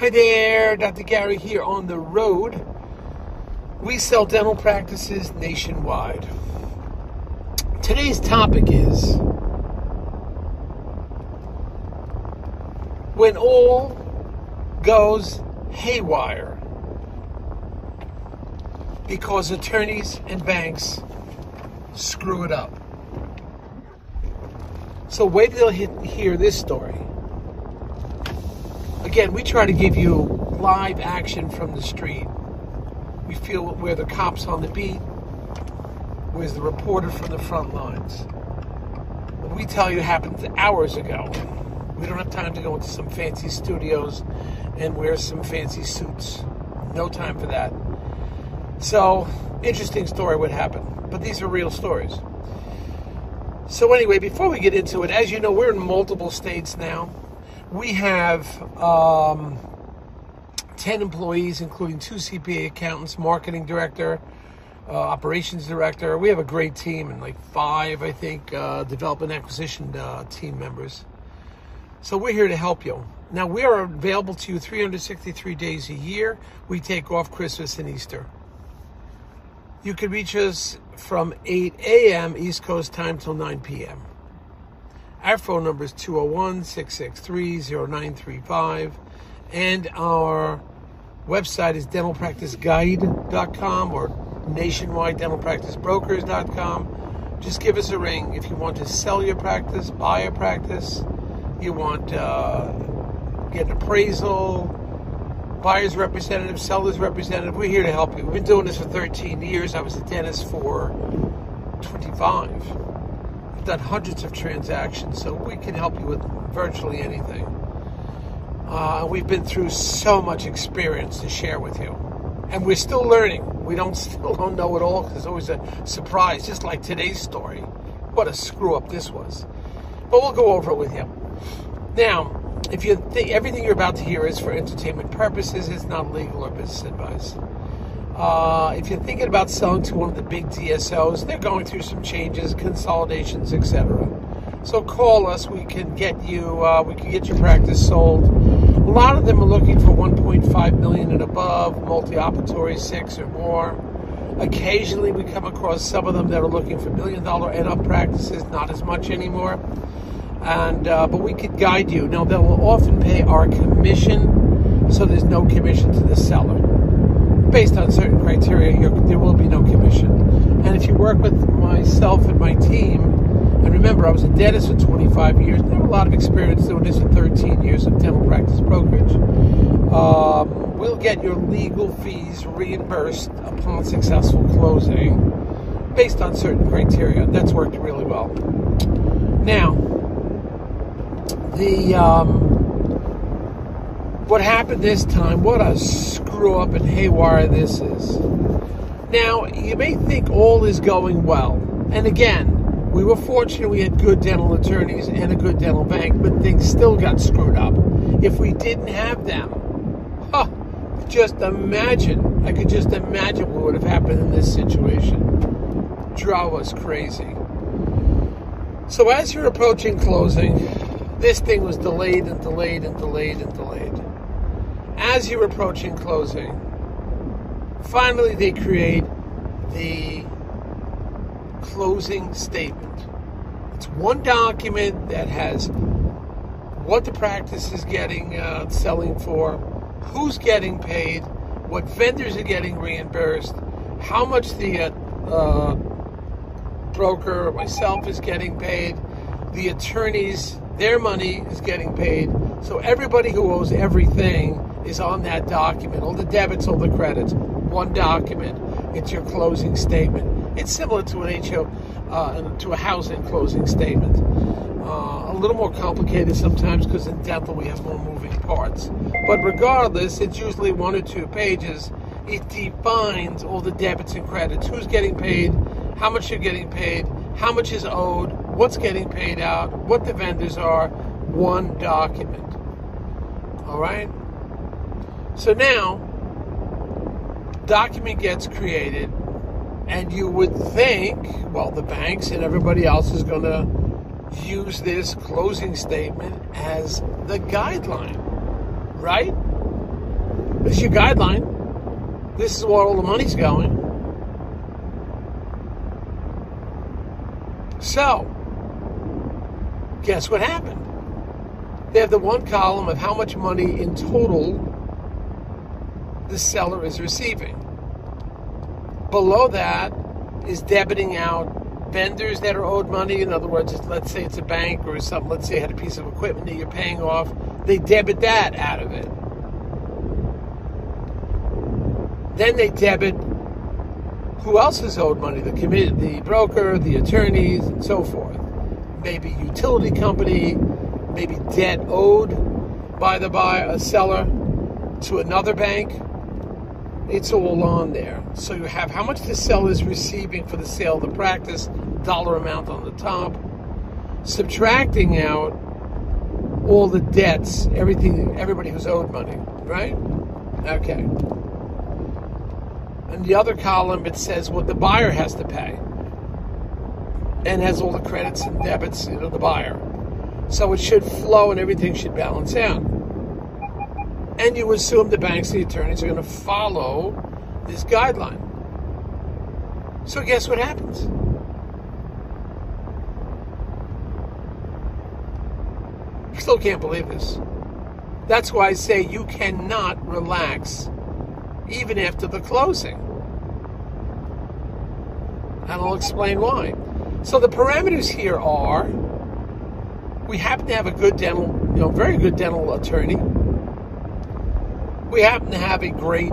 Hi there, Dr. Gary here on the road. We sell dental practices nationwide. Today's topic is when all goes haywire because attorneys and banks screw it up. So wait till you hear this story. Again, we try to give you live action from the street. We feel we're the cops on the beat, where's the reporter from the front lines. What we tell you happened hours ago. We don't have time to go into some fancy studios and wear some fancy suits. No time for that. So, interesting story what happened. But these are real stories. So, anyway, before we get into it, as you know, we're in multiple states now we have um, 10 employees, including two CPA accountants, marketing director, uh, operations director. We have a great team and like five, I think, uh, development acquisition uh, team members. So we're here to help you. Now we are available to you 363 days a year. We take off Christmas and Easter. You can reach us from 8 a.m. East Coast time till 9 p.m. Our phone number is 201 663 0935. And our website is dentalpracticeguide.com or nationwidedentalpracticebrokers.com. Just give us a ring if you want to sell your practice, buy a practice, you want to uh, get an appraisal, buyer's representative, seller's representative. We're here to help you. We've been doing this for 13 years. I was a dentist for 25 done hundreds of transactions, so we can help you with virtually anything. Uh, we've been through so much experience to share with you, and we're still learning. We don't still don't know it all. There's always a surprise, just like today's story. What a screw up this was! But we'll go over it with you. Now, if you think everything you're about to hear is for entertainment purposes, it's not legal or business advice. Uh, if you're thinking about selling to one of the big DSOs, they're going through some changes, consolidations, etc. So call us. We can get you. Uh, we can get your practice sold. A lot of them are looking for 1.5 million and above, multi-operatory six or more. Occasionally, we come across some of them that are looking for million dollar and up practices. Not as much anymore. And uh, but we could guide you. Now they will often pay our commission, so there's no commission to the seller based on certain criteria, there will be no commission. And if you work with myself and my team, and remember, I was a dentist for 25 years, I have a lot of experience doing this in 13 years of dental practice brokerage. Um, we'll get your legal fees reimbursed upon successful closing based on certain criteria. That's worked really well. Now, the um, what happened this time, what a screw up and haywire this is. Now, you may think all is going well. And again, we were fortunate we had good dental attorneys and a good dental bank, but things still got screwed up. If we didn't have them, huh, just imagine, I could just imagine what would have happened in this situation. Draw us crazy. So as you're approaching closing, this thing was delayed and delayed and delayed and delayed as you're approaching closing, finally they create the closing statement. It's one document that has what the practice is getting uh, selling for, who's getting paid, what vendors are getting reimbursed, how much the uh, uh, broker or myself is getting paid, the attorneys, their money is getting paid. So everybody who owes everything is on that document. All the debits, all the credits. One document. It's your closing statement. It's similar to an HO, uh, to a housing closing statement. Uh, a little more complicated sometimes because in dental we have more moving parts. But regardless, it's usually one or two pages. It defines all the debits and credits. Who's getting paid? How much you're getting paid? How much is owed? What's getting paid out? What the vendors are? One document. All right? So now, document gets created, and you would think, well, the banks and everybody else is going to use this closing statement as the guideline, right? Is your guideline. This is where all the money's going. So, guess what happened? They have the one column of how much money in total the seller is receiving. Below that is debiting out vendors that are owed money. In other words, let's say it's a bank or something, let's say you had a piece of equipment that you're paying off, they debit that out of it. Then they debit who else is owed money? The committee, the broker, the attorneys, and so forth. Maybe utility company, maybe debt owed by the buyer, a seller to another bank. It's all on there. So you have how much the seller is receiving for the sale of the practice, dollar amount on the top, subtracting out all the debts, everything, everybody who's owed money, right? Okay. And the other column, it says what the buyer has to pay. And has all the credits and debits know, the buyer. So it should flow and everything should balance out. And you assume the banks, the attorneys are going to follow this guideline. So guess what happens? Still can't believe this. That's why I say you cannot relax even after the closing. And I'll explain why. So the parameters here are we happen to have a good dental, you know, very good dental attorney. We happen to have a great,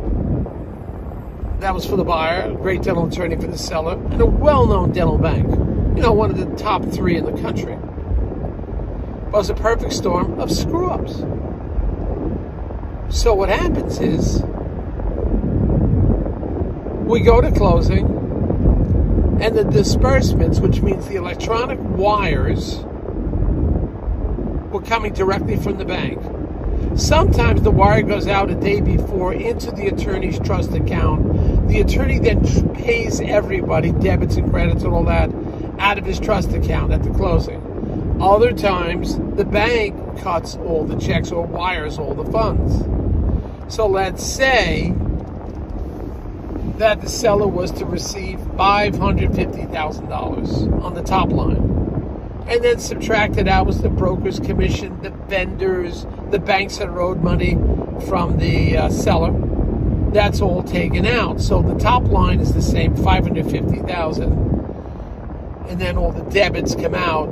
that was for the buyer, a great dental attorney for the seller, and a well known dental bank. You know, one of the top three in the country. But it was a perfect storm of screw ups. So what happens is we go to closing, and the disbursements, which means the electronic wires, were coming directly from the bank. Sometimes the wire goes out a day before into the attorney's trust account. The attorney then pays everybody, debits and credits and all that, out of his trust account at the closing. Other times, the bank cuts all the checks or wires all the funds. So let's say that the seller was to receive $550,000 on the top line. And then subtracted out was the broker's commission, the vendors, the banks that owed money from the uh, seller. That's all taken out. So the top line is the same, 550,000. And then all the debits come out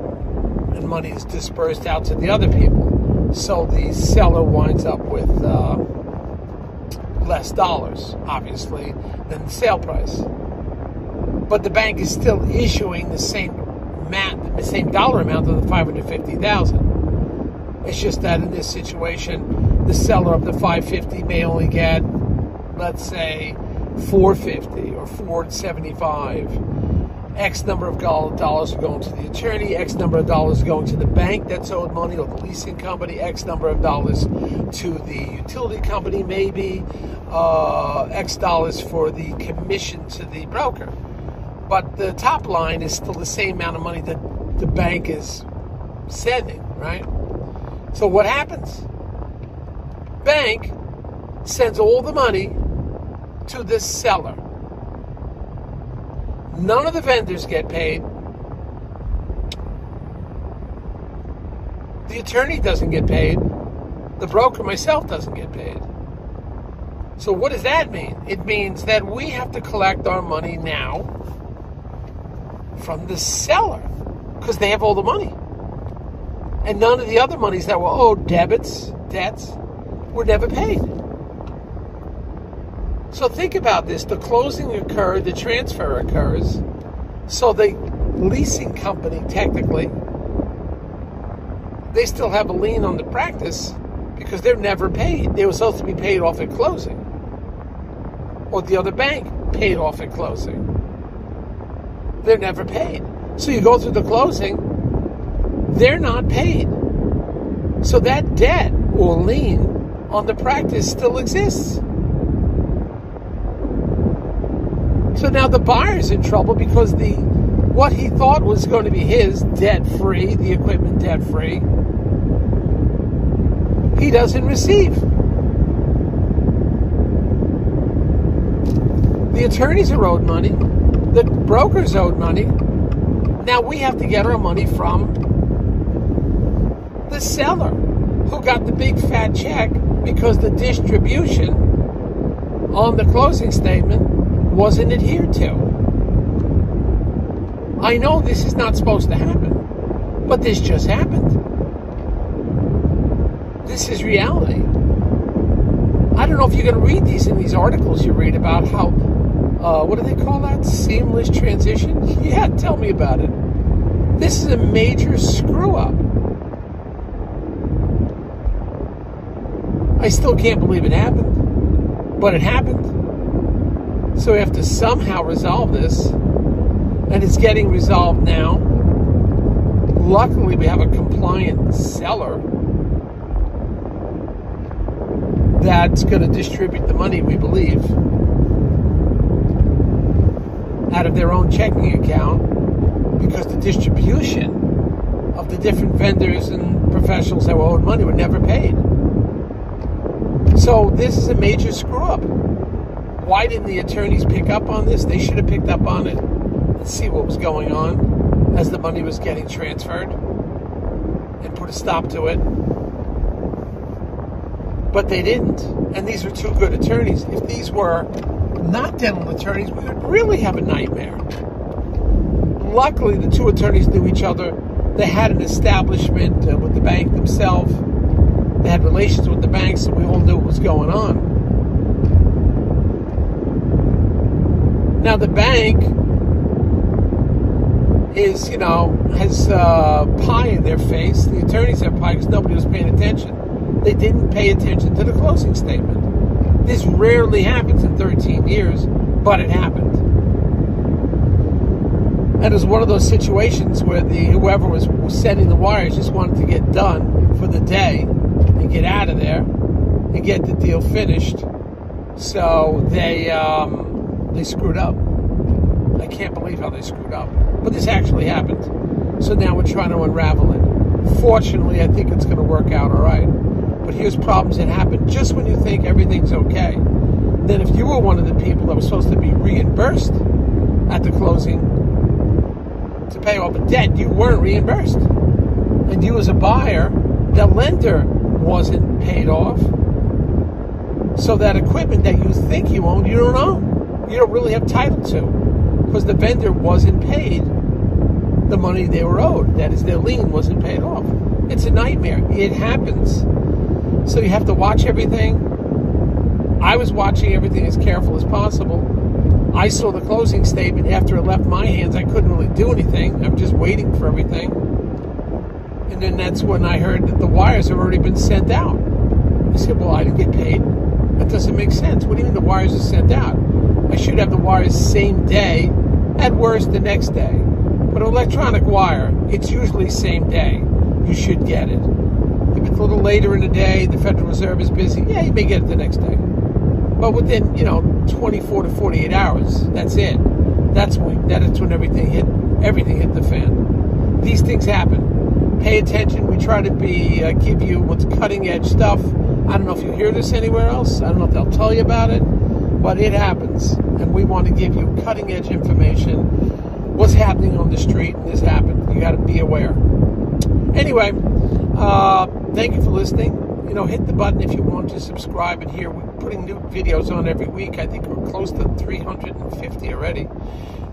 and money is dispersed out to the other people. So the seller winds up with uh, less dollars, obviously, than the sale price. But the bank is still issuing the same amount, the same dollar amount of the five hundred fifty thousand. It's just that in this situation, the seller of the five fifty may only get, let's say, four fifty or four seventy five. X number of dollars are going to the attorney, X number of dollars are going to the bank that's owed money or the leasing company, X number of dollars to the utility company, maybe, uh, X dollars for the commission to the broker. But the top line is still the same amount of money that the bank is sending, right? So what happens? Bank sends all the money to the seller. None of the vendors get paid. The attorney doesn't get paid. The broker, myself, doesn't get paid. So, what does that mean? It means that we have to collect our money now from the seller because they have all the money. And none of the other monies that were owed, debits, debts, were never paid. So think about this the closing occurred, the transfer occurs. So the leasing company, technically, they still have a lien on the practice because they're never paid. They were supposed to be paid off at closing. Or the other bank paid off at closing. They're never paid. So you go through the closing, they're not paid. So that debt or lien on the practice still exists. So now the buyer's in trouble because the what he thought was going to be his debt free, the equipment debt free, he doesn't receive. The attorneys are owed money. The brokers owed money. Now we have to get our money from the seller who got the big fat check because the distribution on the closing statement wasn't adhered to. I know this is not supposed to happen, but this just happened. This is reality. I don't know if you're going to read these in these articles you read about how, uh, what do they call that? Seamless transition? Yeah, tell me about it. This is a major screw up. I still can't believe it happened, but it happened. So we have to somehow resolve this, and it's getting resolved now. Luckily, we have a compliant seller that's going to distribute the money, we believe, out of their own checking account because the distribution of the different vendors and professionals that were owed money were never paid. So this is a major screw up. Why didn't the attorneys pick up on this? They should have picked up on it and see what was going on as the money was getting transferred and put a stop to it. But they didn't. And these were two good attorneys. If these were not dental attorneys, we would really have a nightmare. Luckily, the two attorneys knew each other. They had an establishment uh, with the bank themselves they had relations with the banks, so we all knew what was going on. Now the bank is, you know, has uh, pie in their face. The attorneys have pie because nobody was paying attention. They didn't pay attention to the closing statement. This rarely happens in 13 years, but it happened. And it was one of those situations where the whoever was, sending the wires just wanted to get done for the day and get out of there and get the deal finished. So they um, they screwed up. I can't believe how they screwed up. But this actually happened. So now we're trying to unravel it. Fortunately, I think it's going to work out all right. But here's problems that happen just when you think everything's okay. Then, if you were one of the people that was supposed to be reimbursed at the closing to pay off a debt, you weren't reimbursed. And you, as a buyer, the lender wasn't paid off. So that equipment that you think you own, you don't own. You don't really have title to because the vendor wasn't paid the money they were owed. That is, their lien wasn't paid off. It's a nightmare. It happens. So you have to watch everything. I was watching everything as careful as possible. I saw the closing statement after it left my hands. I couldn't really do anything. I'm just waiting for everything. And then that's when I heard that the wires have already been sent out. I said, Well, I didn't get paid. That doesn't make sense. What do you mean the wires are sent out? I should have the wires same day, at worst the next day. But electronic wire, it's usually same day. You should get it. It's a little later in the day, the Federal Reserve is busy, yeah, you may get it the next day. But within, you know, 24 to 48 hours, that's it. That's when, that is when everything hit, everything hit the fan. These things happen pay attention. We try to be uh, give you what's cutting edge stuff. I don't know if you hear this anywhere else. I don't know if they'll tell you about it, but it happens, and we want to give you cutting edge information. What's happening on the street? and This happened. You got to be aware. Anyway, uh, thank you for listening. You know, hit the button if you want to subscribe and hear. We're putting new videos on every week. I think we're close to 350 already.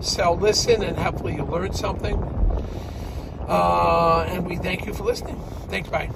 So listen, and hopefully you learn something. Uh, and we thank you for listening. Thanks. Bye.